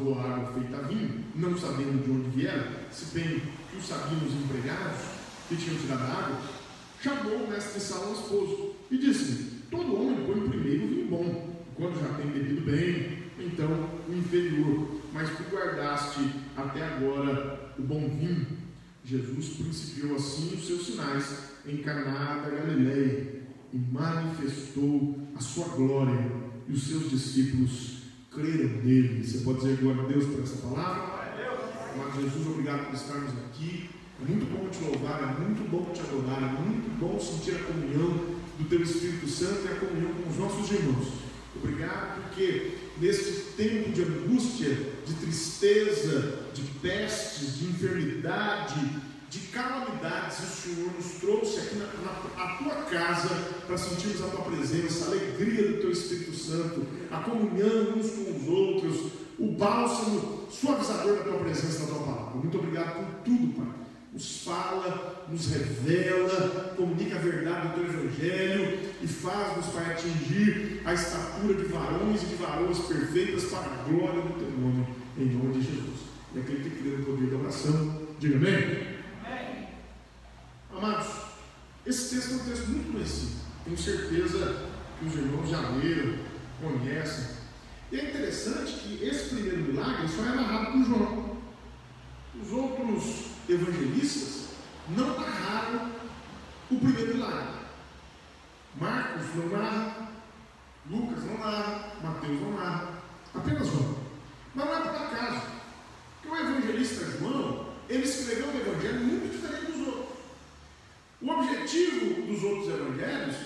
provou a água feita vinho, não sabendo de onde viera, se bem que o sabiam os empregados que tinham tirado a água, chamou o mestre Sala ao esposo e disse-lhe: Todo homem põe primeiro o vinho bom, quando já tem bebido bem, então o inferior. Mas tu guardaste até agora o bom vinho. Jesus principiou assim os seus sinais em Caná da Galileia e manifestou a sua glória e os seus discípulos creram nele. Você pode dizer glória a Deus por essa palavra? Mas Jesus, obrigado por estarmos aqui. É muito bom te louvar, é muito bom te adorar, é muito bom sentir a comunhão do Teu Espírito Santo e a comunhão com os nossos irmãos. Obrigado porque neste tempo de angústia, de tristeza, de pestes, de enfermidade, de calamidades, o Senhor nos trouxe aqui na, na tua casa para sentirmos a tua presença, a alegria do teu Espírito Santo, a comunhão uns com os outros, o bálsamo suavizador da tua presença, da tua palavra. Muito obrigado por tudo, Pai. Nos fala, nos revela, comunica a verdade do teu Evangelho e faz-nos, Pai, atingir a estatura de varões e de varoas perfeitas para a glória do teu nome, em nome de Jesus. E aquele que crê no poder da oração, diga amém. Amados, esse texto é um texto muito conhecido. Tenho certeza que os irmãos já leram, conhecem. E é interessante que esse primeiro milagre só é narrado por João. Os outros evangelistas não narraram o primeiro milagre. Marcos não narra, Lucas não narra, Mateus não narra, apenas João. Mas não é por acaso. Porque o evangelista João, ele escreveu um evangelho muito diferente dos outros. Outros evangelhos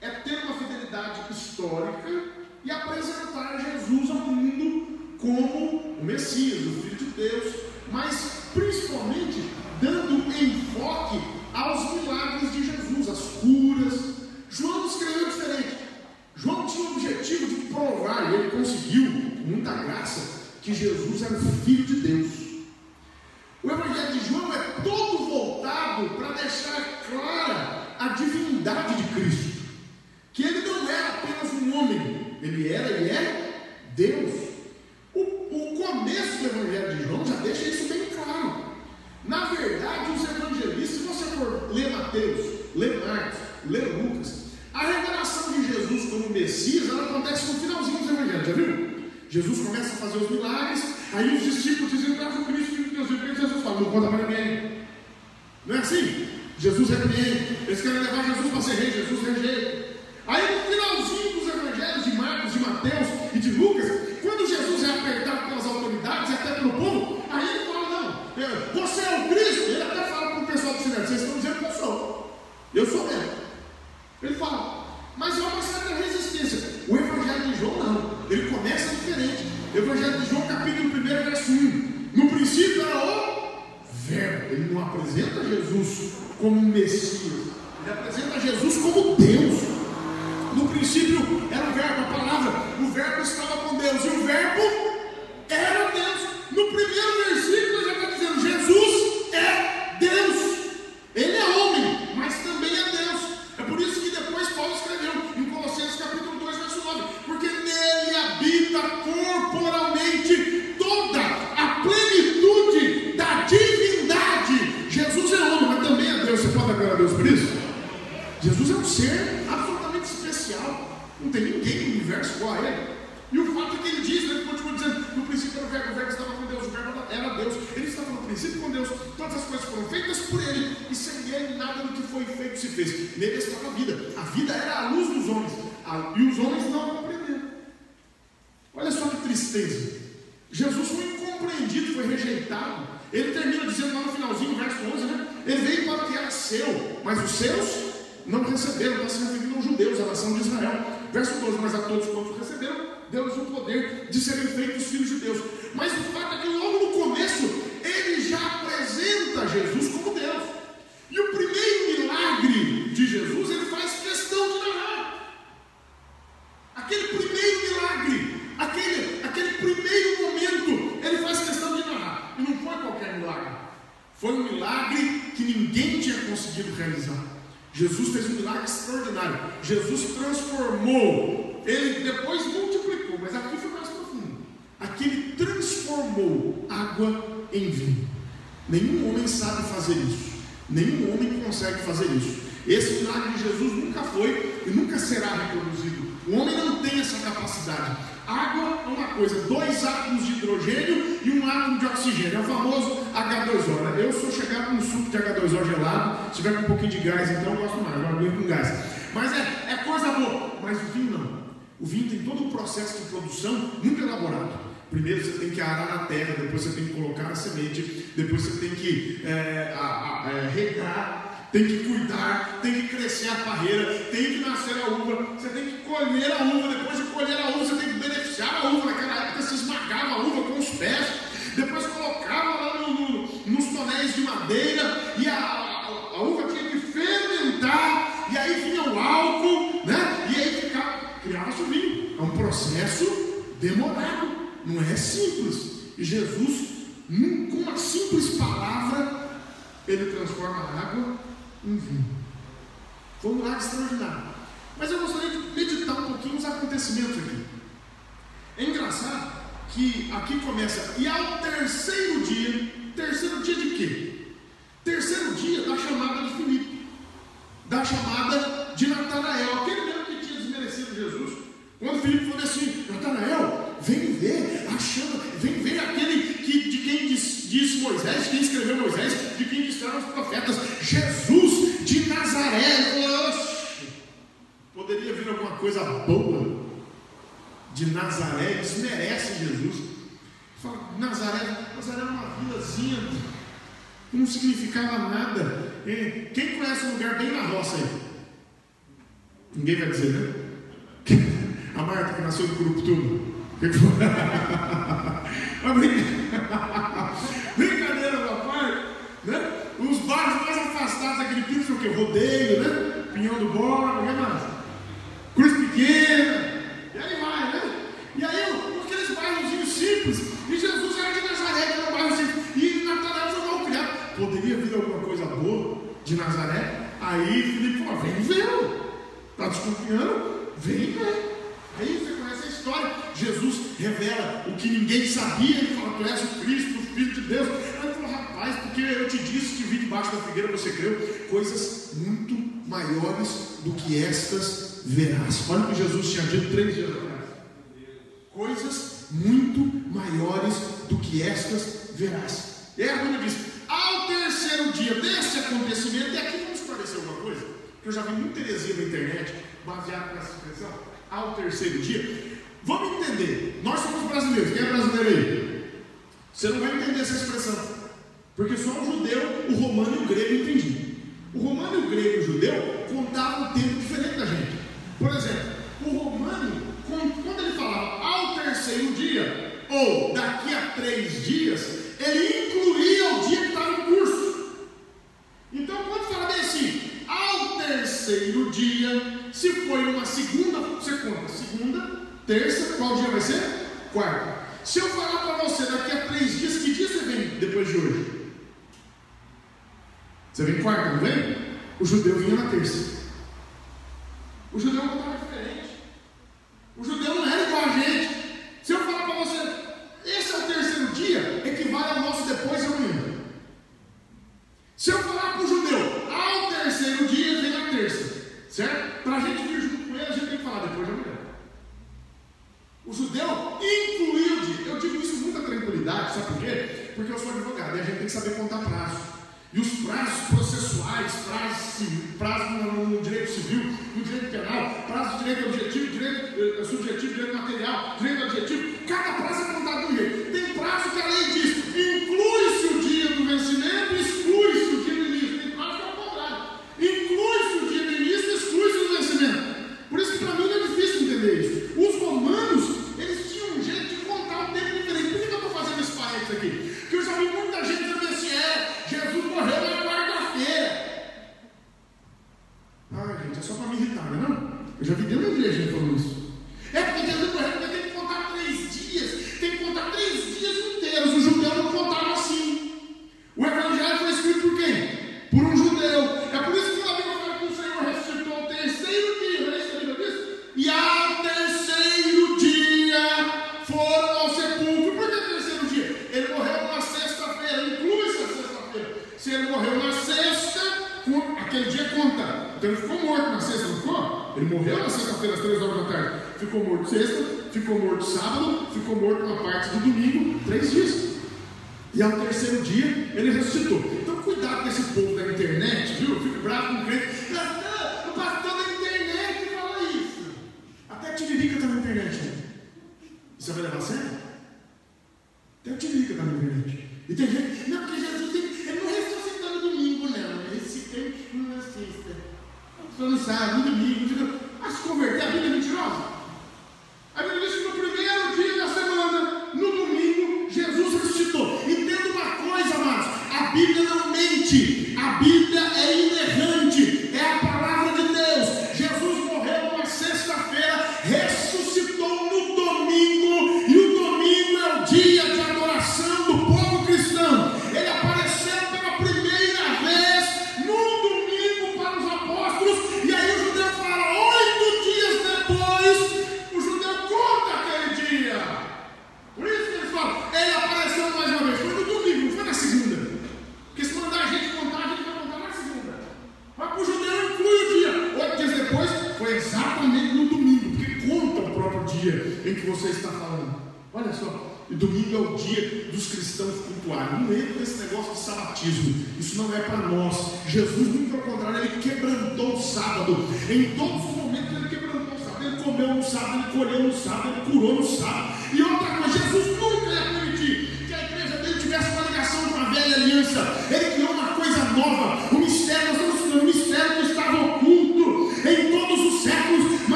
é ter uma fidelidade histórica e apresentar Jesus ao mundo como o Messias, o Filho de Deus, mas principalmente dando enfoque aos milagres de Jesus, as curas. João escreveu diferente. João tinha o objetivo de provar, e ele conseguiu, com muita graça, que Jesus era o Filho de Deus. O Evangelho de João é todo voltado para deixar clara a divindade de Cristo. Que ele não era apenas um homem, ele era e é Deus. O, o começo do Evangelho de João já deixa isso bem claro. Na verdade, os evangelistas, se você for ler Mateus, ler Marcos, ler Lucas, a revelação de Jesus como Messias, ela acontece no finalzinho dos evangelhos, já viu? Jesus começa a fazer os milagres, aí os discípulos dizem, traz o Cristo, filho de Deus, e Jesus fala, não conta para ninguém. Não é assim? Jesus é ninguém, eles querem levar Jesus para ser rei, Jesus rejeita. Aí no finalzinho dos evangelhos de Marcos, de Mateus e de Lucas, quando Jesus é apertado pelas autoridades e até pelo povo, aí ele fala, não, é, você é o Cristo, ele até fala para o pessoal do cinema, vocês estão dizendo que eu sou. Eu sou mesmo. Ele fala, mas há uma certa resistência. O Evangelho de João não. Ele começa diferente. Evangelho de João, capítulo 1, verso 1. No princípio era o Verbo. Ele não apresenta Jesus como Messias. Ele apresenta Jesus como Deus. No princípio era o Verbo, a palavra. O Verbo estava com Deus. E o Verbo era Deus. No primeiro versículo ele já está dizendo: Jesus é Deus. Ele é homem, mas também é Deus. É por isso que depois Paulo escreveu em Colossenses capítulo 2, verso 9: Porque nele habita corporalmente toda a plenitude da divindade. Jesus é homem, mas também é Deus. ser absolutamente especial. Não tem ninguém no universo igual a ele. E o fato é que ele diz, né, ele continua dizendo, no princípio era o verbo, o verbo estava com Deus, o verbo era Deus. Ele estava no princípio com Deus, todas as coisas foram feitas por ele, e sem ele nada do que foi feito se fez. Nele estava a vida. A vida era a luz dos homens, e os homens não compreenderam. Olha só que tristeza. Jesus foi incompreendido, foi rejeitado. Ele termina dizendo lá no finalzinho, verso 11, né? Ele veio para o que era seu, mas os seus não receberam, está se referindo aos judeus, a nação de Israel. Verso 12, mas a todos quantos receberam, deu-lhes o poder de serem feitos filhos de Deus. Mas o fato é que logo no começo, ele já apresenta Jesus como Deus. E o primeiro milagre de Jesus, ele faz questão de narrar. Aquele primeiro milagre, aquele, aquele primeiro momento, ele faz questão de narrar. E não foi qualquer milagre. Foi um milagre que ninguém tinha conseguido realizar. Jesus fez um milagre extraordinário. Jesus transformou. Ele depois multiplicou, mas aqui foi mais profundo. Aqui ele transformou água em vinho. Nenhum homem sabe fazer isso. Nenhum homem consegue fazer isso. Esse milagre de Jesus nunca foi e nunca será reproduzido. O homem não tem essa capacidade. Água é uma coisa, dois átomos de hidrogênio e um átomo de oxigênio. É o famoso H2O. Eu sou chegado com um suco de H2O gelado. Se tiver com um pouquinho de gás, então eu gosto mais. Eu abro com gás. Mas é, é coisa boa. Mas o vinho não. O vinho tem todo um processo de produção muito elaborado. Primeiro você tem que arar a terra, depois você tem que colocar a semente, depois você tem que é, a, a, é, regar, tem que cuidar, tem que crescer a parreira, tem que nascer a uva, você tem que colher a uva, depois de colher a uva, você tem que beneficiar a uva. Naquela época se esmagava a uva com os pés, depois colocava lá no, no, nos tonéis de madeira e a, a, a uva tinha que fermentar, e aí vinha o álcool, né? E aí ficava, criava-se o vinho. É um processo demorado não é simples. E Jesus, com uma simples palavra, ele transforma a água vinho. Foi um milagre extraordinário. Mas eu gostaria de meditar um pouquinho os acontecimentos aqui. É engraçado que aqui começa, e ao terceiro dia, terceiro dia de quê? Terceiro dia da chamada de Filipe, da chamada de Natanael, aquele mesmo que tinha desmerecido Jesus. Quando Filipe falou assim: Natanael, Vem ver a chama, vem ver aquele que, de quem disse, disse Moisés, quem escreveu Moisés, de quem disseram os profetas, Jesus de Nazaré. Oxe, poderia vir alguma coisa boa de Nazaré, desmerece Jesus. Fala, Nazaré, Nazaré era uma vilazinha, significava nada. Quem conhece um lugar bem na roça aí? Ninguém vai dizer, né? A Marta que nasceu em Curuptuba. Brincadeira da né? Os bairros mais afastados daquele piso, o que? Rodeio, né? Pinhão do Borba, o que mais? Cruz Pequena, e aí vai, né? E aí, aqueles bairros simples, e Jesus era de Nazaré, que era um bairro simples, e Natanael foi mal criado. Poderia vir alguma coisa boa de Nazaré? Aí Filipe falou: vem ver, está desconfiando? Vem ver. Aí você conhece a história. Jesus revela o que ninguém sabia. Ele fala: Tu és o Cristo, o Filho de Deus. Aí ele falou: Rapaz, porque eu te disse que vi debaixo da figueira, você creu. Coisas muito maiores do que estas verás. Olha o que Jesus tinha dito três dias atrás. Coisas muito maiores do que estas verás. E aí a Bíblia diz: Ao terceiro dia desse acontecimento, e aqui vamos esclarecer alguma coisa, que eu já vi muita heresia na internet, baseado nessa expressão ao terceiro dia. Vamos entender, nós somos brasileiros, quem é brasileiro aí? Você não vai entender essa expressão, porque só o judeu, o romano e o grego entendiam. O romano e o grego e o judeu contavam um tempo diferente da gente. Por exemplo, o romano, quando ele falava ao terceiro dia, ou daqui a três dias, ele incluía o dia que estava em curso. Então, quando fala bem assim, ao terceiro dia, se foi uma segunda, você conta. Segunda, terça, qual dia vai ser? Quarta. Se eu falar para você daqui a três dias, que dia você vem depois de hoje? Você vem quarta, não vem? O judeu vinha na terça. O judeu não estava diferente. O judeu não era igual a gente. Se eu falar para você, esse é o terceiro dia, equivale ao nosso depois de amanhã. Se eu falar para o judeu, ao terceiro dia, vem na terça, certo? Porque eu sou advogado e a gente tem que saber contar prazo. E os prazos processuais, prazos, prazo no, no, direito civil, no direito penal, prazo de direito objetivo, direito eh, subjetivo, direito material, direito objetivo, cada prazo é contado de um.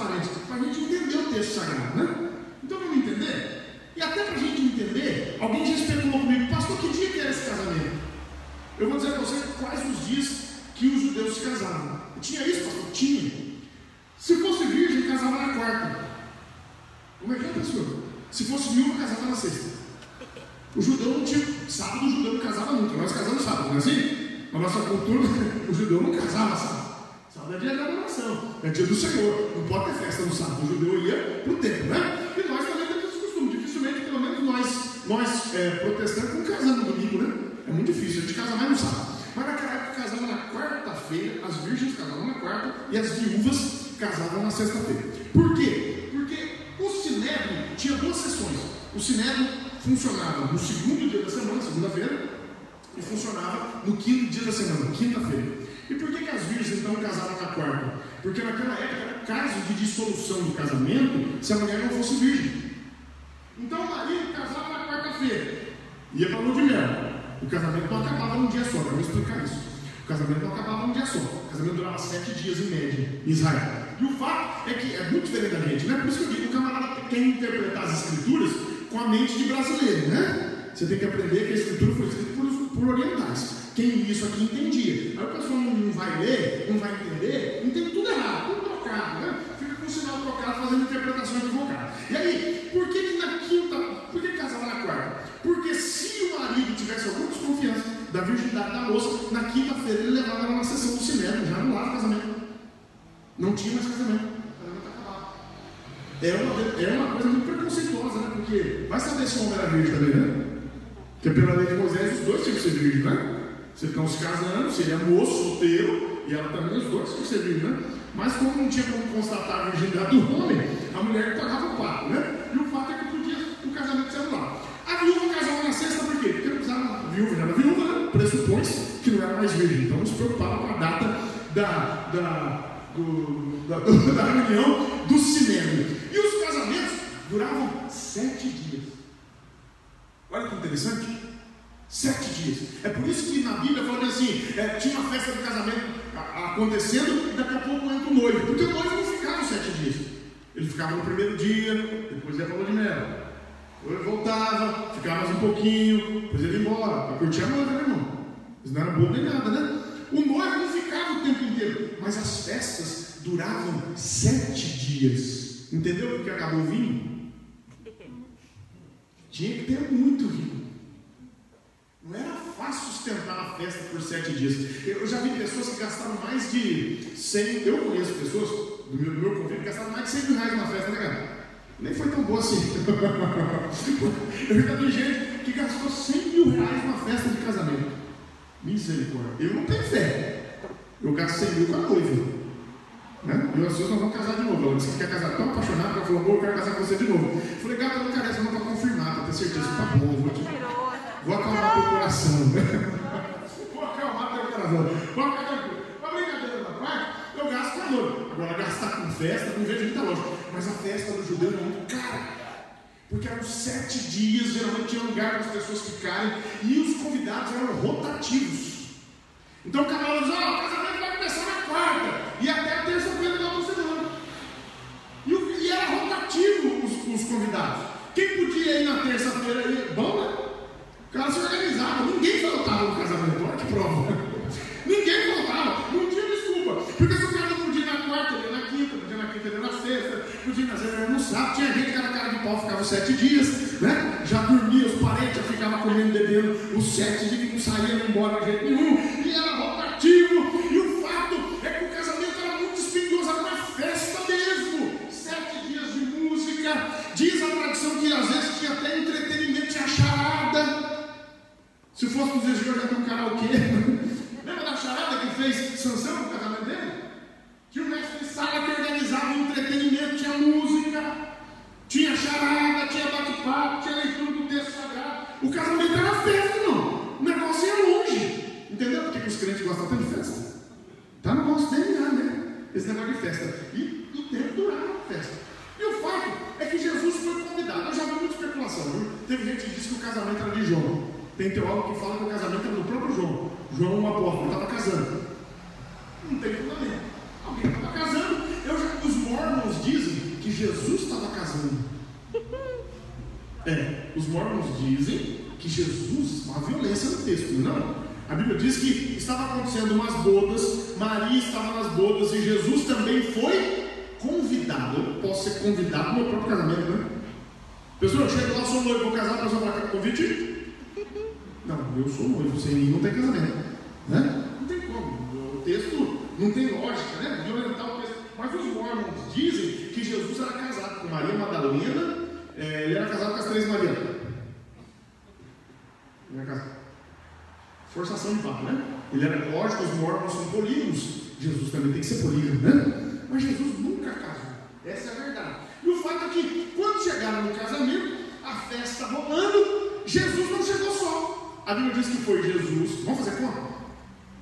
Parênteses? Para a gente entender o texto sagrado, né? Então vamos entender? E até para a gente entender, alguém já especulou comigo, pastor, que dia que era esse casamento? Eu vou dizer para você quais os dias que os judeus se casavam. Tinha isso, pastor? Tinha. Se fosse virgem, casava na quarta. Como é que é, pastor? Se fosse viúva, casava na sexta. O judeu não tinha. Sábado o judeu não casava nunca. Nós casamos sábado, não é assim? Na nossa cultura, o judeu não casava sábado. Sábado é dia da adoração, é dia do Senhor. Não pode ter festa no sábado. O judeu ia para o templo, né? E nós também temos esse costume. Dificilmente, pelo menos nós, nós é, protestantes, não casamos no domingo, né? É muito difícil. A gente casa mais no sábado. Mas naquela época casava na quarta-feira, as virgens casavam na quarta e as viúvas casavam na sexta-feira. Por quê? Porque o Sinédrio tinha duas sessões. O Sinédrio funcionava no segundo dia da semana, segunda-feira, e funcionava no quinto dia da semana, quinta-feira. E por que, que as virgens então casavam na quarta? Porque naquela época era caso de dissolução do casamento se a mulher não fosse virgem. Então o marido casava na quarta-feira, ia para a lua de mel. O casamento não acabava num dia só, eu vou explicar isso. O casamento não acabava num dia só. O casamento durava sete dias em média em Israel. E o fato é que é muito diferente da gente, né? Por isso que eu digo, o camarada que interpretar as escrituras com a mente de brasileiro, né? Você tem que aprender que a escritura foi escrita por, por orientais. Quem isso aqui entendia. Aí o pessoal não vai ler, não vai entender, entende tudo errado, tudo trocado, né? Fica com o sinal trocado fazendo interpretação equivocada. E aí, por que, que na quinta, por que casava na quarta? Porque se o marido tivesse alguma desconfiança, da virgindade da moça. Na quinta-feira ele levava ela na sessão do cinema, já no lado do casamento. Não tinha mais casamento. É uma, é uma coisa muito preconceituosa, né? Porque vai saber se o homem era virgem também, né? Porque pela lei de Moisés os dois tinham que ser virgens, né? Você estão se casando, seria moço, solteiro, e ela também, os dois tinham que ser virgens, né? Mas como não tinha como constatar a virgindade do homem, a mulher pagava o pato, né? E o fato é que podia o casamento ser lá. A viúva casava na sexta por quê? Porque não precisava, viúva era viúva, né? pressupõe que não era mais virgem. Então não se preocupava com a data da, da, do, da, da reunião do cinema. E os casamentos duravam sete dias. Olha que interessante. Sete dias. É por isso que na Bíblia fala assim: é, tinha uma festa de casamento acontecendo e daqui a pouco entra o noivo. Porque o noivo não ficava sete dias. Ele ficava no primeiro dia, depois ia para o de mel. Ele voltava, ficava mais um pouquinho, depois ele ia embora, para curtir a noiva, né, irmão? Isso não era bom nem nada, né? O noivo não ficava o tempo inteiro, mas as festas duravam sete dias. Entendeu porque acabou o vinho? Tinha que ter muito vinho. Não era fácil sustentar a festa por sete dias. Eu já vi pessoas que gastaram mais de 100, eu conheço pessoas do meu, meu convívio que gastaram mais de 100 mil reais numa festa, né, cara? Nem foi tão boa assim. eu já vi gente que gastou 100 mil reais numa festa de casamento. Misericórdia. Eu não tenho fé. Eu gasto 100 mil com a noiva. Né? E as pessoas não vão casar de novo. Ela disse que quer casar tão apaixonada que ela falou, eu quero casar com você de novo. Eu falei, gata, não quero essa, não para confirmar, para ter certeza. Tá bom, vou, te... vou acalmar teu coração. vou acalmar teu coração. Vou ficar tranquilo. Uma brincadeira da parte, eu gasto com. Agora, gastar com festa, não vejo muita lógica. Mas a festa do judeu era muito cara. Porque eram sete dias, geralmente tinha lugar para as pessoas ficarem, e os convidados eram rotativos. Então o canal diz, ó, oh, o casamento vai começar na quarta, e até a terça-feira da outra. E, e era rotativo os, os, convidados. Quem podia ir na terça-feira aí, bom, né? O cara se organizava, ninguém faltava no casamento, olha que prova. ninguém faltava, não tinha desculpa. Porque se o cara não podia ir na quarta, ele ia na quinta, podia ir na quinta, ele ia na sexta, podia ir na sexta, no sábado, tinha gente que era cara de pau, ficava sete dias, né? Já dormia, os parentes já ficavam comendo, bebendo os sete dias que não saíam embora de jeito nenhum, que às vezes tinha até entretenimento, tinha charada, se fosse nos dias de hoje, ia um karaokê, lembra da charada que fez Sansão no casamento dele? Tinha um mestre de sala que organizava o entretenimento, tinha música, tinha charada, tinha bate-papo, tinha leitura do texto sagrado. O casamento era festa, não. O negócio ia longe. Entendeu por que os crentes gostam tanto de festa? Está no nosso DNA, né? Esse negócio de festa. Tem teólogo que fala que o casamento era do próprio João. João, o apóstolo, estava casando. Não tem fundamento. Alguém estava casando. Eu já, os mormons dizem que Jesus estava casando. É, os mormons dizem que Jesus, uma violência no texto, não. A Bíblia diz que estava acontecendo umas bodas, Maria estava nas bodas e Jesus também foi convidado. Eu não posso ser convidado no meu próprio casamento, né? Pessoal, eu chego lá, sou noivo, vou casar, a pessoa fala, convite? Não, eu sou noivo, sem mim não tem casamento. Né? Não tem como. O texto não tem lógica, né? Violentar o texto. Mas os mormons dizem que Jesus era casado com Maria Madalena, é, ele era casado com as três Marias. Ele era casado. Forçação de papo, né? Ele era lógico, os mormons são polígonos. Jesus também tem que ser polígono, né? Mas Jesus nunca casou. Essa é a verdade. E o fato é que, quando chegaram no casamento, a festa rolando, Jesus não chegou só. A Bíblia diz que foi Jesus. Vamos fazer conta?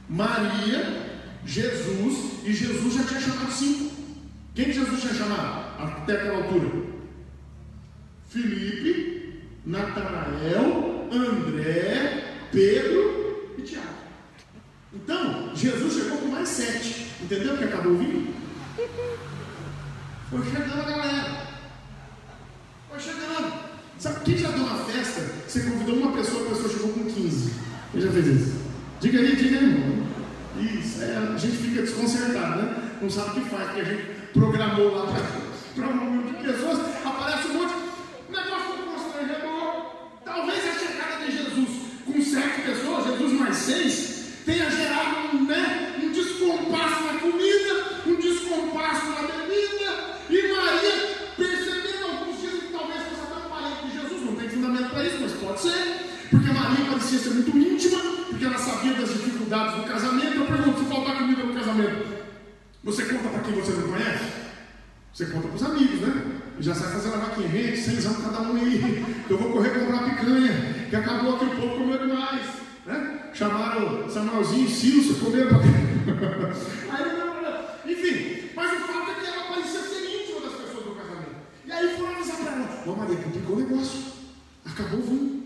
Maria, Jesus, e Jesus já tinha chamado cinco. Quem que Jesus tinha chamado até aquela altura? Felipe, Natanael, André, Pedro e Tiago. Então, Jesus chegou com mais sete. Entendeu que acabou o vinho? Foi chegando a galera. Quem já fez isso? Diga aí, diga aí. Isso, é, a gente fica desconcertado, né? Não sabe o que faz, porque a gente programou lá para um número de pessoas, aparece um monte. De Jesus com sete pessoas, Jesus mais sete sabia das dificuldades do casamento. Eu pergunto: se faltar comida no casamento, você conta para quem você não conhece? Você conta para os amigos, né? E já sai fazendo a vaquinha. Gente, seis anos cada um aí. Eu vou correr comprar picanha, que acabou aqui o povo comeu demais. Né? Chamaram Samuelzinho e Silso, comeram pra Aí, enfim, mas o fato é que ela parecia ser íntima das pessoas do casamento. E aí foram avisar para ela: Ô Maria, complicou o negócio. Acabou o vinho.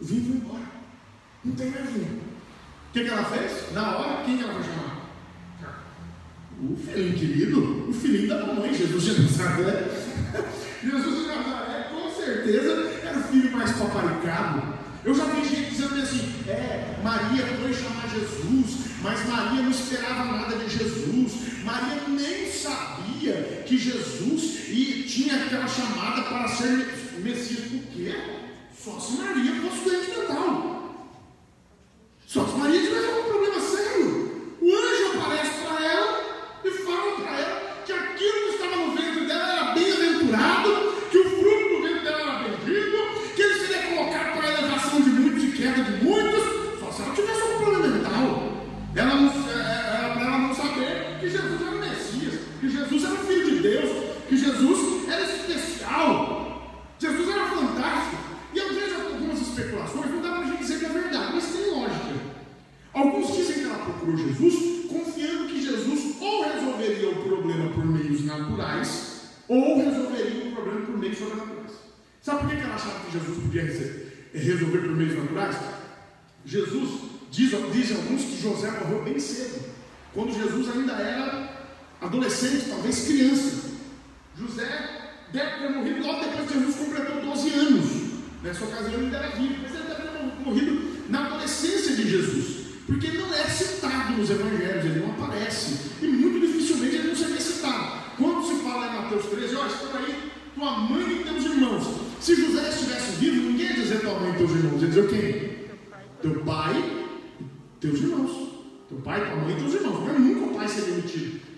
O vinho foi embora. Não tem mais vinho. O que, que ela fez? Na hora, quem que ela vai chamar? O filhinho querido, o filhinho da mamãe, Jesus de Nazaré. Jesus de Nazaré, com certeza, era o filho mais paparicado. Eu já vi gente dizendo assim: é, Maria foi chamar Jesus, mas Maria não esperava nada de Jesus. Maria nem sabia que Jesus e tinha aquela chamada para ser Messias. Por quê? Só se Maria fosse doente mental.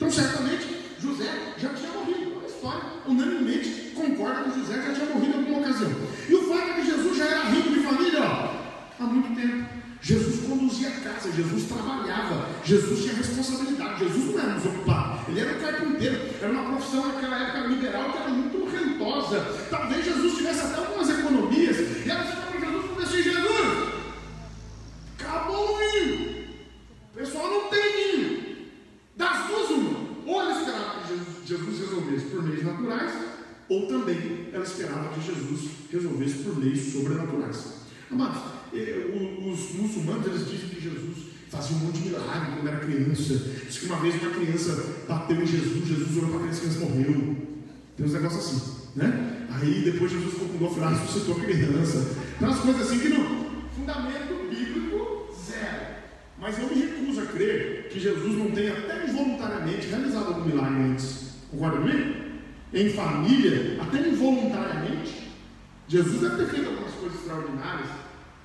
Então, certamente, José já tinha morrido. A história, unanimemente, concorda que José já tinha morrido em alguma ocasião. E o fato é que Jesus já era rico de família há muito tempo. Jesus conduzia a casa, Jesus trabalhava, Jesus tinha responsabilidade, Jesus não era desocupado, ele era um carpinteiro, era uma profissão naquela época liberal que era muito rentosa. Talvez Jesus tivesse até algumas economias, e ela chegou para Jesus e falou assim: Jesus, acabou o vinho, o pessoal não tem vinho. Das duas, uma, ou ela esperava que Jesus, Jesus resolvesse por meios naturais, ou também ela esperava que Jesus resolvesse por meios sobrenaturais. Amados, os muçulmanos eles dizem que Jesus fazia um monte de milagre quando era criança. Diz que uma vez uma criança bateu em Jesus, Jesus olhou para a criança e a criança morreu. Tem uns negócios assim, né? Aí depois Jesus ficou com dor, falou, ah, ressuscitou a criança. Tem umas coisas assim que não. Fundamento bíblico zero. Mas eu me recuso a crer que Jesus não tenha até involuntariamente realizado algum milagre antes. Concorda comigo? Em família, até involuntariamente. Jesus deve ter feito algumas coisas extraordinárias,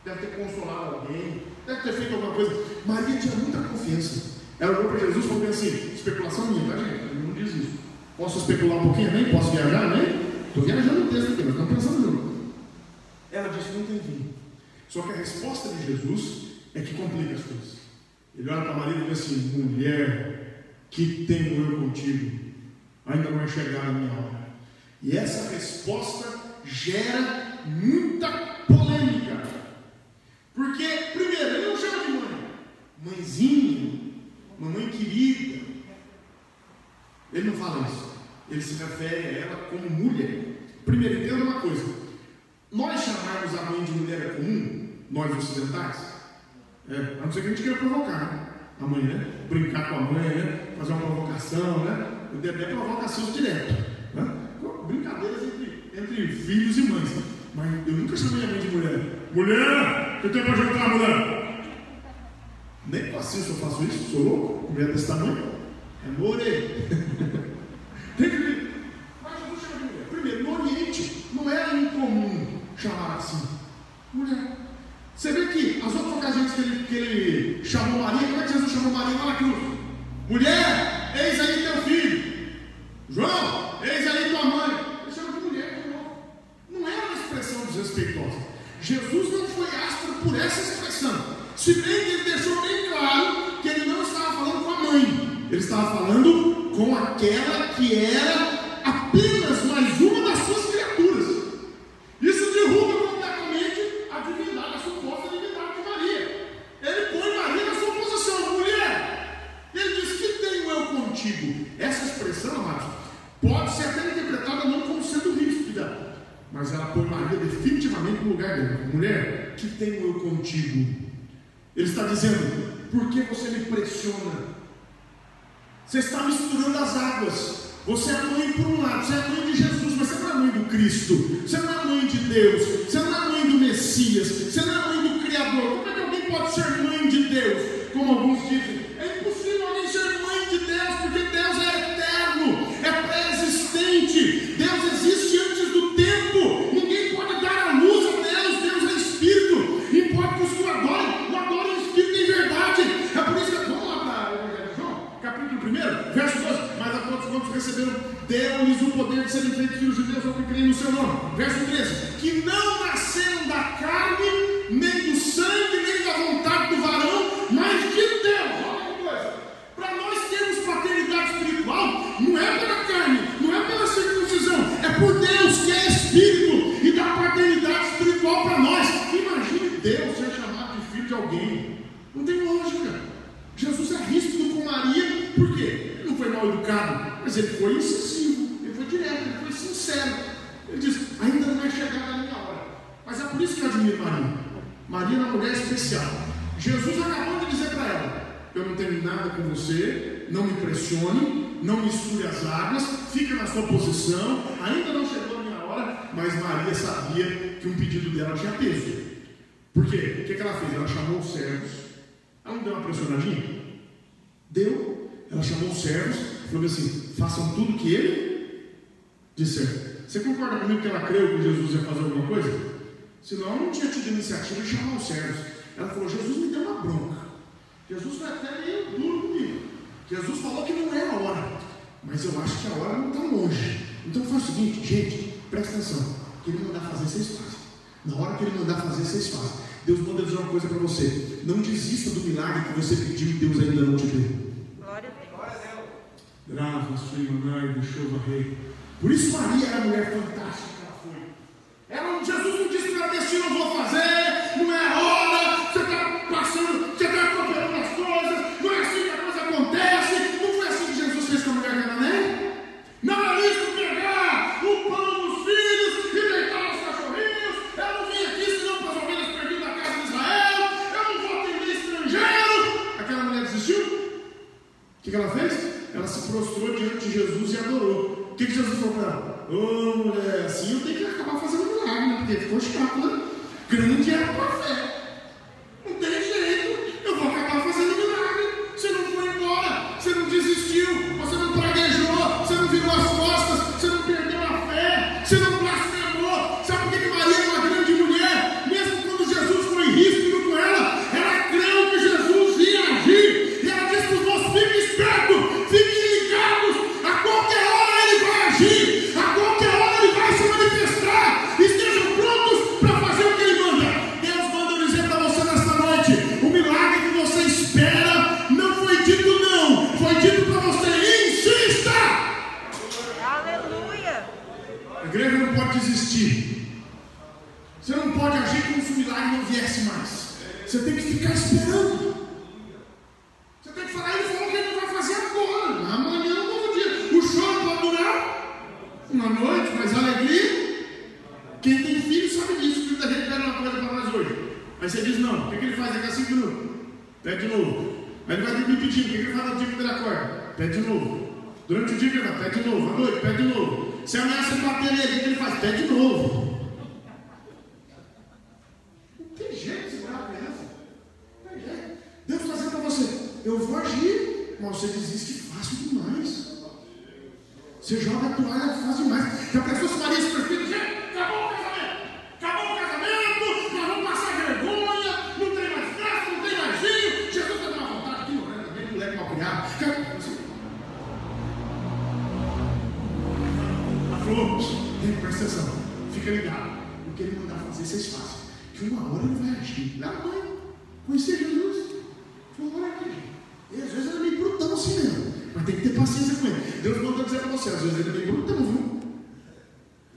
deve ter consolado alguém, deve ter feito alguma coisa. Maria tinha muita confiança. Ela olhou para Jesus e falou assim: especulação minha, tá gente? Ele não diz isso. Posso especular um pouquinho, nem? Posso viajar, nem? Estou viajando no texto aqui, mas estamos pensando junto. Ela disse: não vinho. Só que a resposta de Jesus é que complica as coisas. Ele olha para Maria e diz assim: mulher, que tenho eu contigo? Ainda não é chegada a minha hora. E essa resposta gera muita polêmica. Porque, primeiro, ele não chama de mãe, mãezinha, mamãe querida. Ele não fala isso. Ele se refere a ela como mulher. Primeiro, entenda uma coisa: nós chamarmos a mãe de mulher é comum, nós ocidentais, é, a não ser que a gente queira provocar né? a mãe, né? Brincar com a mãe, né? fazer uma provocação, né? O Dedé provocação direto. Né? Brincadeiras entre, entre filhos e mães. Mas eu nunca chamei a mãe de mulher. Mulher! Que tem para jantar, mulher? Nem paciência eu faço isso, sou louco? Mulher desse tamanho? É tem que ver. Mas Jesus chama de mulher. Primeiro, no Oriente não era incomum chamar assim. Mulher. Você vê que as outras ocasiões que ele, que ele chamou Maria, como é que Jesus chamou Maria lá na cruz? Mulher, eis aí teu filho. João, aquela que era apenas mais uma das suas criaturas. Isso derruba completamente a divindade, a suposta divindade de Maria. Ele põe Maria na sua posição, mulher. Ele diz: Que tenho eu contigo? Essa expressão, amados, pode ser até interpretada não como sendo ríspida, mas ela põe Maria definitivamente no lugar dela. Mulher, que tenho eu contigo? Ele está dizendo: Por que você me pressiona? Você está misturando as águas. Você é mãe por um lado, você é mãe de Jesus, mas você não é mãe do Cristo, você não é mãe de Deus, você não é mãe do Messias, você não é mãe do Criador. Como é que alguém pode ser mãe de Deus? Como alguns dizem, é impossível alguém ser mãe de Deus, porque Deus é eterno, é pré-existente, Deus existe antes do tempo, ninguém pode dar a luz a Deus, Deus é Espírito, importa que os que o adorem, o adorem em Espírito e em verdade. É por isso que, vamos lá para o Evangelho de João, capítulo 1, verso 12, mas a todos quantos receberam, deu-lhes o poder de serem feitos filhos de Deus, ao que creem no seu nome. Verso 13, que não nasceram da carne, nem do sangue, nem da vontade do varão, mas de Deus. Olha que coisa. Para nós termos paternidade espiritual, não é pela carne, não é pela circuncisão, é por Deus que é Espírito e dá paternidade espiritual para nós. Imagine Deus ser chamado de filho de alguém. Não tem lógica. Jesus é ríspido com Maria, por quê? Ele não foi mal educado, mas ele foi incisivo, ele foi direto, ele foi sincero. Ele diz: ainda não é chegada a minha hora. Mas é por isso que eu admiro Maria. Maria é uma mulher especial. Jesus acabou de dizer para ela: Eu não tenho nada com você, não me pressione, não misture as águas, fica na sua posição, ainda não chegou a minha hora, mas Maria sabia que um pedido dela tinha peso. Por quê? O que, que ela fez? Ela chamou os servos. Ela não deu uma pressionadinha? Deu. Ela chamou os servos e falou assim: façam tudo que ele disser. Você concorda comigo que ela creu que Jesus ia fazer alguma coisa? Senão ela não tinha tido iniciativa de chamar os servos. Ela falou: Jesus me deu uma bronca. Jesus foi até meio duro comigo. Jesus falou que não é a hora. Mas eu acho que a hora não está longe. Então faz o seguinte, gente, presta atenção. Que ele mandar fazer, vocês. Na hora que ele mandar fazer, vocês fazem. Deus manda dizer uma coisa para você. Não desista do milagre que você pediu e Deus ainda não te deu. Glória a Deus. Grava, Suimanai, Deixova Rei. Por isso Maria era a mulher fantástica que ela foi. Ela, Jesus não disse que era destino, eu vou fazer, que, ela fez? Ela se prostrou diante de Jesus e adorou. O que, Jesus falou para ela? Ô mulher, assim eu tenho que acabar fazendo milagre, né? Porque ficou chato, né? Grande é a fé. Tem que ter paciência com ele. Deus manda dizer para você, às vezes ele é meio brutão, viu?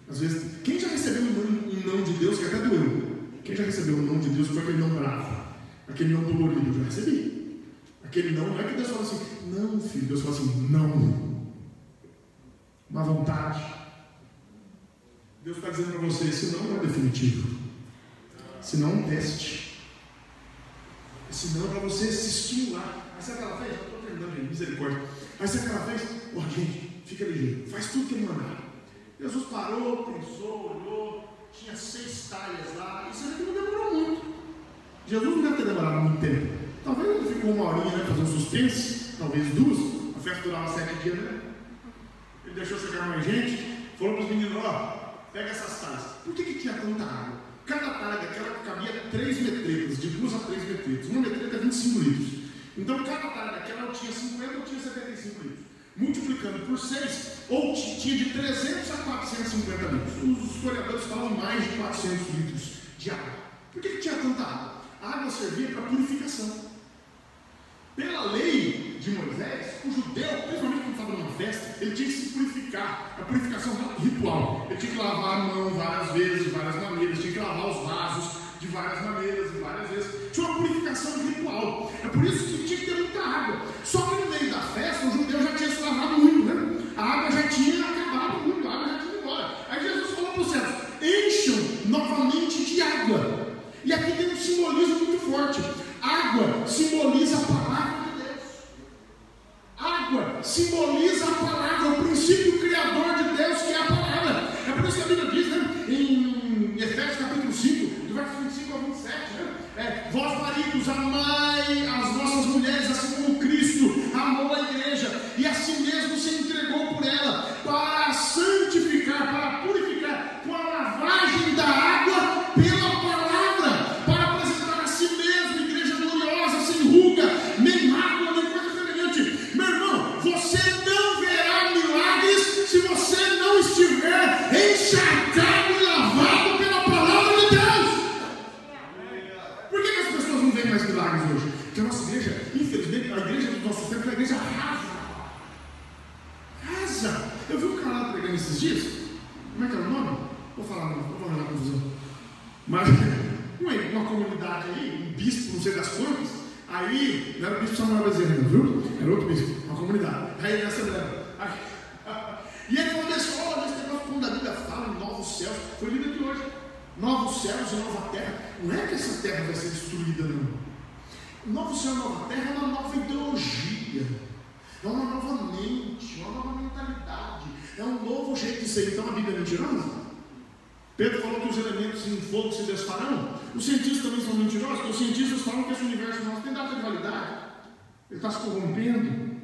Às vezes, quem já recebeu um não, de Deus que até doeu? Quem já recebeu um não de Deus foi aquele não bravo, aquele não dolorido? Eu já recebi. Aquele não, não é que Deus fala assim, não, filho, Deus fala assim, não. Uma vontade. Deus está dizendo para você, esse não é definitivo. Se não, um teste. Esse não é para você se estimular. Aí sabe aquela vez? Eu estou terminando misericórdia. Aí sabe aquela vez? Ó, gente, fica ligeiro. Faz tudo que ele mandar. Jesus parou, pensou, olhou, tinha seis talhas lá. Isso aqui não demorou muito. Jesus não deve ter demorado muito tempo. Talvez ele ficou uma horinha né, fazendo suspense, talvez duas. A festa durava sete dias, né? Ele deixou chegar mais gente, falou para os meninos: ó, pega essas talhas. Por que, que tinha tanta água? Cada talha daquela cabia três metretas, de duas a três metretas. Uma metreta é 25 litros. Então cada talha daquela eu tinha 50 ou tinha 75 litros multiplicando por 6, ou tinha de 300 a 450 litros. Os historiadores falam mais de 400 litros de água. Por que, que tinha tanta água? A água servia para purificação. Pela lei de Moisés, o judeu, principalmente quando estava numa festa, ele tinha que se purificar. A purificação ritual. Ele tinha que lavar a mão várias vezes, de várias maneiras, tinha que lavar os vasos de várias maneiras e várias vezes. Tinha uma purificação ritual. É por isso que tinha que ter muita água. Só que no meio da jeito de ser. Então a Bíblia é mentirosa? Pedro falou que os elementos em fogo se desfarão. Os cientistas também são mentirosos, porque os cientistas falam que esse universo nosso tem data de validade. Ele está se corrompendo. Ele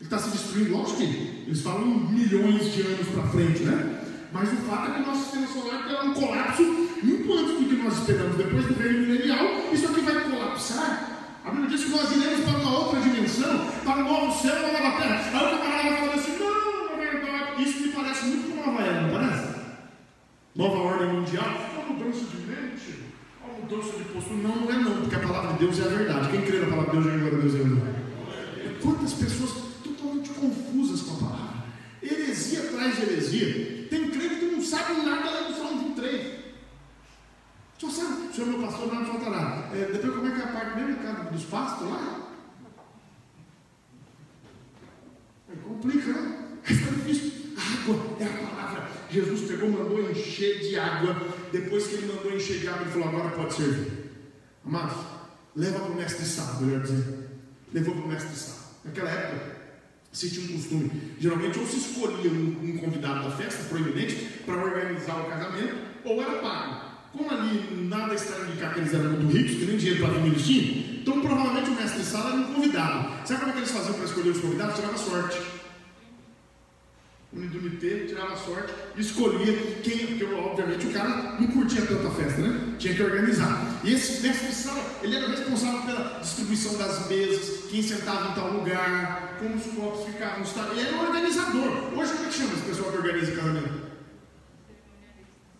está se destruindo. Lógico que eles falam milhões de anos para frente, né? Mas o fato é que o nosso sistema solar terá um colapso muito antes do que nós esperamos. Depois do reino milenial, isso aqui vai colapsar. A Bíblia diz que nós iremos para uma outra dimensão, para um novo céu, uma nova terra. Aí o camarada falar assim: isso me parece muito com Nova Era, não parece? Nova ordem mundial, uma mudança de mente, uma mudança de postura. Não, não é não, porque a palavra de Deus é a verdade. Quem crê na palavra de Deus, já glória a Deus é a verdade. Quantas pessoas totalmente confusas com a palavra? Heresia atrás de heresia. Tem crente que não sabe nada além do Salmo 23. Só sabe, senhor meu pastor, não falta nada. É, depois como é que é a parte mesmo dos pastos lá? Aí complica, né? Difícil. Água é a palavra. Jesus pegou, mandou encher de água. Depois que ele mandou encher de água, ele falou: agora pode servir. Amados, leva para o mestre de sal, melhor dizendo. Levou para o mestre de sal. Naquela época, se tinha um costume, geralmente ou se escolhia um, um convidado da festa, proeminente, para organizar o casamento, ou era pago. Como ali nada está indicar que eles eram muito ricos, que nem dinheiro para vir eles tinham, então provavelmente o mestre de sala era um convidado. Sabe como é que eles faziam para escolher os convidados? Tirava sorte. Unidunité, tirava sorte, escolhia quem, porque obviamente o cara não curtia tanto a festa, né? Tinha que organizar. E esse mestre sala, ele era responsável pela distribuição das mesas, quem sentava em tal lugar, como os copos ficavam, ele era o organizador. Hoje como é que chama esse pessoal que organiza casamento?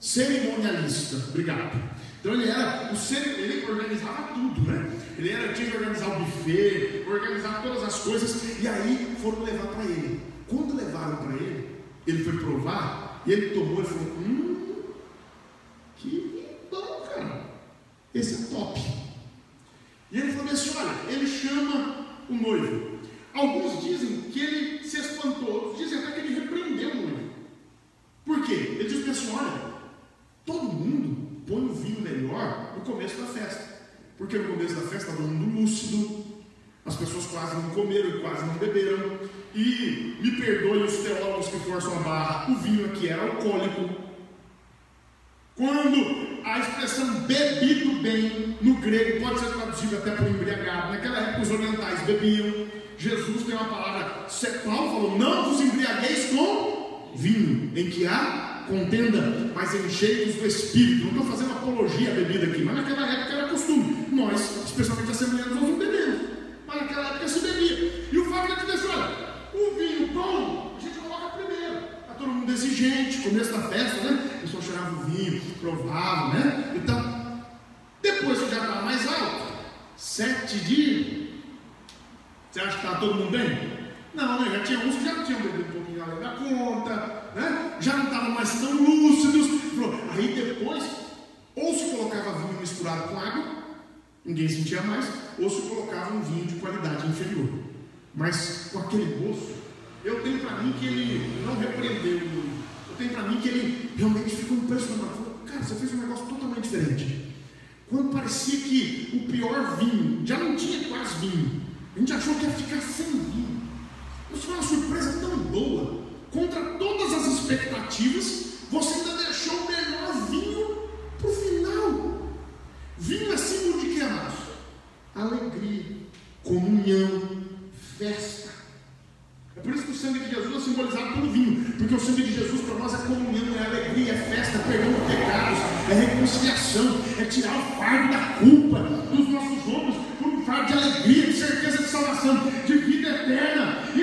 Cerimonialista, obrigado. Então ele era o centro, ele organizava tudo, né? Ele era, tinha que organizar o buffet, organizar todas as coisas, e aí foram levar para ele. Quando levaram para ele, ele foi provar, e ele tomou e falou: Hum, que bom, cara, esse é top. E ele falou assim: olha, ele chama o noivo. Alguns dizem que ele se espantou, outros dizem até que ele repreendeu o noivo. Por quê? Ele disse assim: olha, todo mundo põe o vinho melhor no começo da festa. Porque no começo da festa está todo mundo lúcido, as pessoas quase não comeram e quase não beberam. E me perdoem os teólogos que forçam a barra, o vinho aqui era alcoólico. Quando a expressão bebido bem no grego pode ser traduzida até por embriagado, naquela época os orientais bebiam. Jesus tem uma palavra, Paulo falou: não vos embriagueis com vinho, em que há contenda, mas enchei-vos do Espírito. Não estou fazendo apologia à bebida aqui, mas naquela época era costume. Nós, especialmente assembleanos, nós não. Mas naquela época se bebia. E o fato é que olha, o vinho bom, a gente coloca primeiro. Está todo mundo exigente, começo da festa, né? O pessoal cheirava o vinho, provava, né? Então, depois que já estava mais alto, sete dias, você acha que está todo mundo bem? Não, né? Já tinha uns que já tinham bebido um pouquinho além da conta, né? já não estavam mais tão lúcidos. Aí depois, ou se colocava vinho misturado com água, ninguém sentia mais, ou se colocava um vinho de qualidade inferior. Mas com aquele gosto, eu tenho para mim que ele não repreendeu, eu tenho para mim que ele realmente ficou impressionado. Falou, cara, você fez um negócio totalmente diferente. Quando parecia que o pior vinho, já não tinha quase vinho, a gente achou que ia ficar sem vinho. Isso foi uma surpresa tão boa contra todas as expectativas, você ainda deixou o melhor vinho para o final. Vinho é símbolo de que, amados? Alegria, comunhão, festa. É por isso que o sangue de Jesus é simbolizado pelo vinho, porque o sangue de Jesus para nós é comunhão, é alegria, é festa, é perdão de pecados, é reconciliação, é tirar o fardo da culpa dos nossos ombros por um fardo de alegria, de certeza de salvação, de vida eterna. E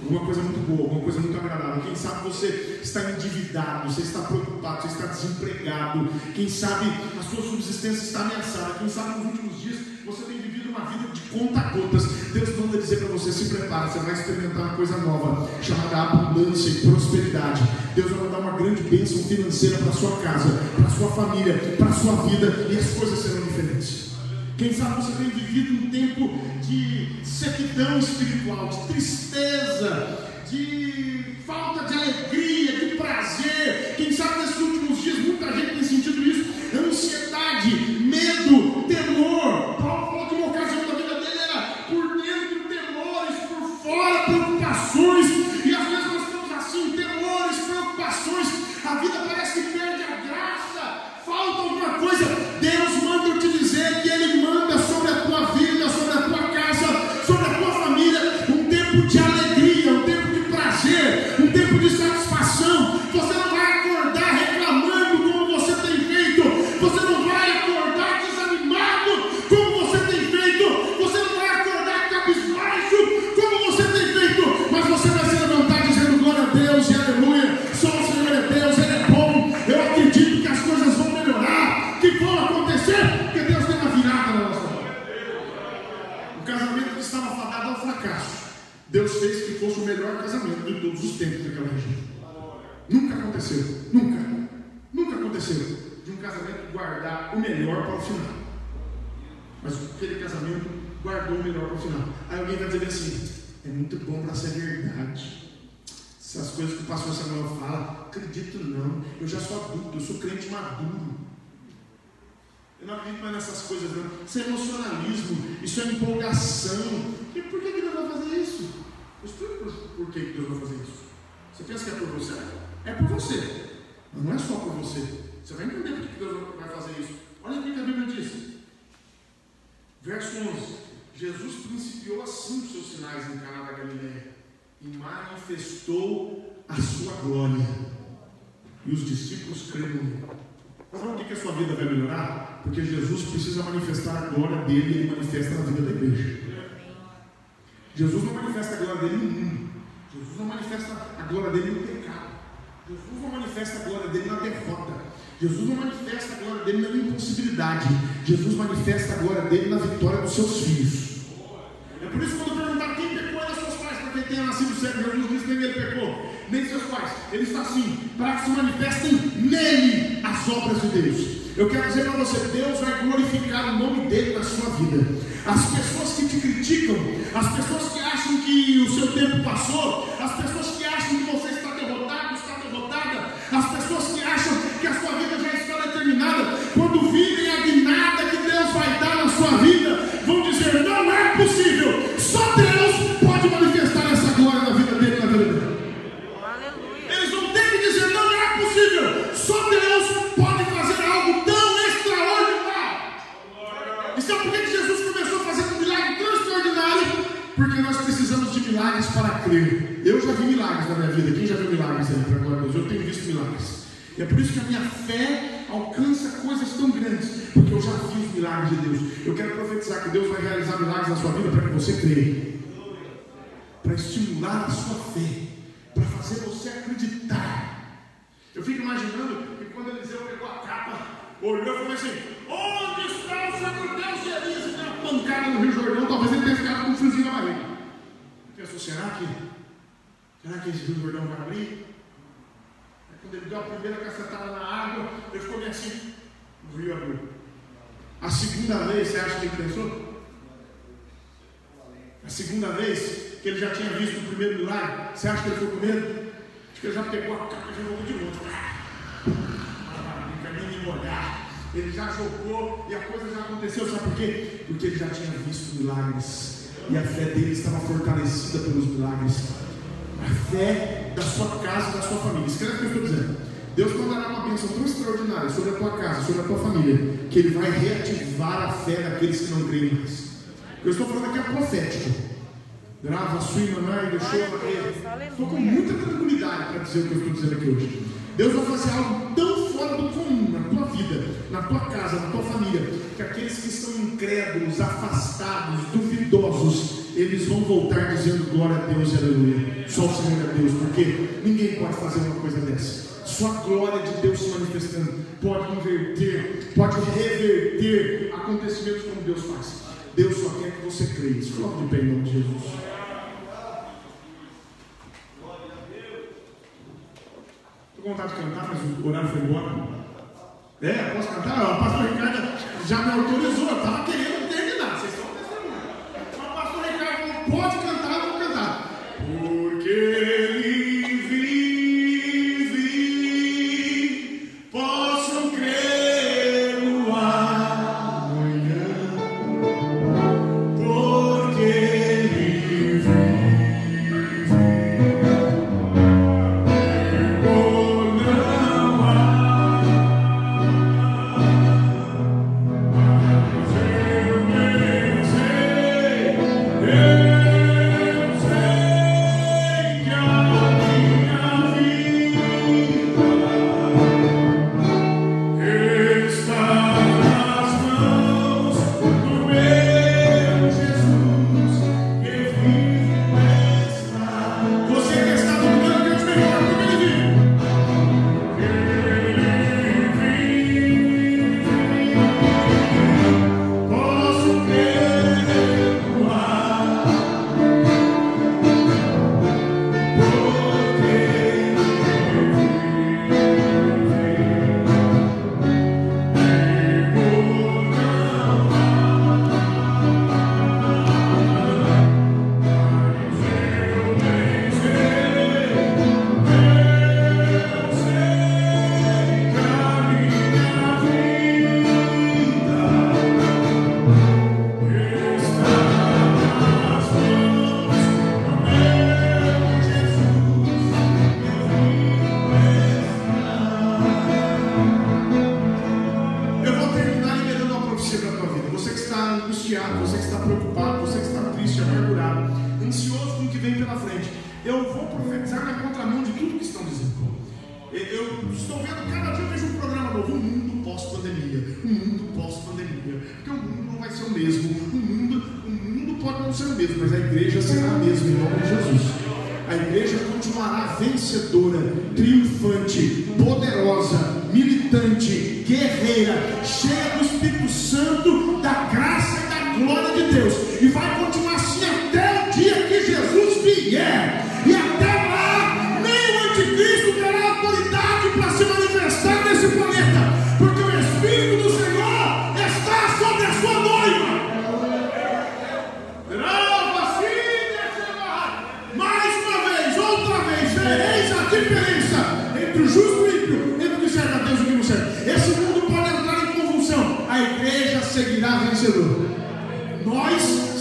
Alguma coisa muito boa, alguma coisa muito agradável. Quem sabe você está endividado, você está preocupado, você está desempregado. Quem sabe a sua subsistência está ameaçada. Quem sabe nos últimos dias você tem vivido uma vida de conta-gotas. Deus manda dizer para você: se prepare, você vai experimentar uma coisa nova, chamada abundância e prosperidade. Deus vai mandar uma grande bênção financeira para sua casa, para sua família, para sua vida, e as coisas serão diferentes. Quem sabe você tem vivido um tempo de sequidão espiritual, de tristeza, de falta de alegria, de prazer. Quem sabe nesses últimos dias muita gente tem sentido isso: ansiedade, medo, pensa que é por você? É por você. Mas não é só por você. Você vai entender por que Deus vai fazer isso. Olha o que a Bíblia diz. Verso 11. Jesus principiou assim os seus sinais em Caná da Galileia e manifestou a sua glória. E os discípulos creram. Sabe por que a sua vida vai melhorar? Porque Jesus precisa manifestar a glória dele e ele manifesta na vida da igreja. Jesus não manifesta a glória dele no mundo. Jesus não manifesta a glória dele no pecado. Jesus não manifesta a glória dele na derrota. Jesus não manifesta a glória dele na impossibilidade. Jesus manifesta a glória dele na vitória dos seus filhos. É por isso que quando perguntar quem pecou é seus pais, para quem tenha nascido certo, Jesus disse que nem ele pecou, nem seus pais. Ele está assim, para que se manifestem nele as obras de Deus. Eu quero dizer para você, Deus vai glorificar o nome dele na sua vida. As pessoas que te criticam, as pessoas que acham que o seu tempo passou, as pessoas que Eu já vi milagres na minha vida. Quem já viu milagres aí, para glória a Deus? Eu tenho visto milagres. E é por isso que a minha fé alcança coisas tão grandes, porque eu já vi os milagres de Deus. Eu quero profetizar que Deus vai realizar milagres na sua vida para que você creia, para estimular a sua fé, para fazer você acreditar. Eu fico imaginando que quando Eliseu pegou a capa, olhou e falou assim: Onde está o Senhor Deus de Elias? E deu uma pancada no Rio Jordão, talvez ele tenha ficado com um friozinho na barriga. Pensou, será que, será que Rio Jordão vai abrir? Quando ele deu a primeira cacetada na água, ele ficou bem assim, o rio abriu. A segunda vez, você acha que ele pensou? A segunda vez que ele já tinha visto o primeiro milagre, você acha que ele ficou com medo? Acho que ele já pegou a capa e jogou de novo. Molhar. Ele já jogou e a coisa já aconteceu. Sabe por quê? Porque ele já tinha visto milagres. E a fé dele estava fortalecida pelos milagres a fé da sua casa e da sua família. Escreve o que eu estou dizendo. Deus mandará uma bênção tão extraordinária sobre a tua casa, sobre a tua família, que Ele vai reativar a fé daqueles que não creem mais. Eu estou falando aqui é profético. Grava a sua irmã e deixou a Estou com muita tranquilidade para dizer o que eu estou dizendo aqui hoje. Deus vai fazer algo tão fora do comum na tua vida, na tua casa, na tua família, que aqueles que estão incrédulos, afastados, duvidosos, eles vão voltar dizendo glória a Deus e aleluia. Só o Senhor é Deus, porque ninguém pode fazer uma coisa dessa. Só a glória de Deus se manifestando pode inverter, pode reverter acontecimentos como Deus faz. Deus só quer que você creia. Se coloque de pé em nome de Jesus. Estou com vontade de cantar, mas o horário foi embora. É, posso cantar? O pastor Ricardo já me autorizou, estava querendo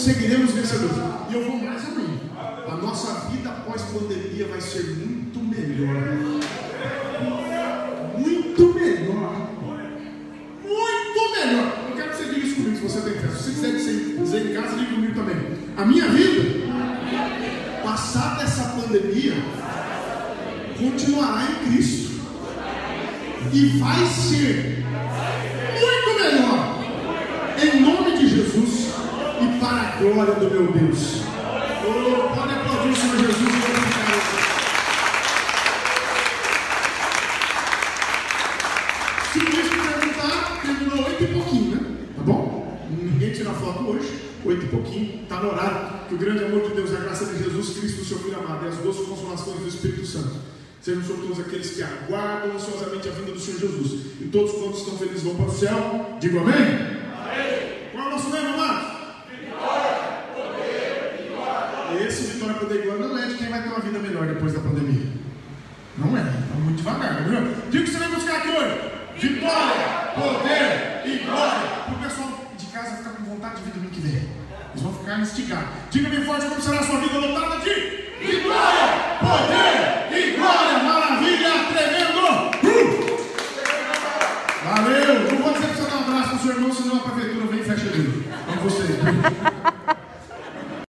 seguiremos vencedores. E eu vou mais além. A nossa vida pós-pandemia vai ser muito melhor. Muito melhor. Muito melhor. Eu quero que você diga isso comigo se você tem fé. Se você quiser dizer, em casa, diga comigo também. A minha vida, passada essa pandemia, continuará em Cristo. E vai ser muito melhor. Em nome de Jesus e para a glória do meu Deus. Oh, pode aplaudir o Senhor Jesus. Se Cristo perguntar, terminou oito e pouquinho, né? Tá bom? Ninguém tira foto hoje, oito e pouquinho, está no horário. Que o grande amor de Deus, a graça de Jesus Cristo, seu Filho amado, e as doces consolações do Espírito Santo. Sejam sobre todos aqueles que aguardam ansiosamente a vinda do Senhor Jesus. E todos quantos estão felizes vão para o céu. Digo amém.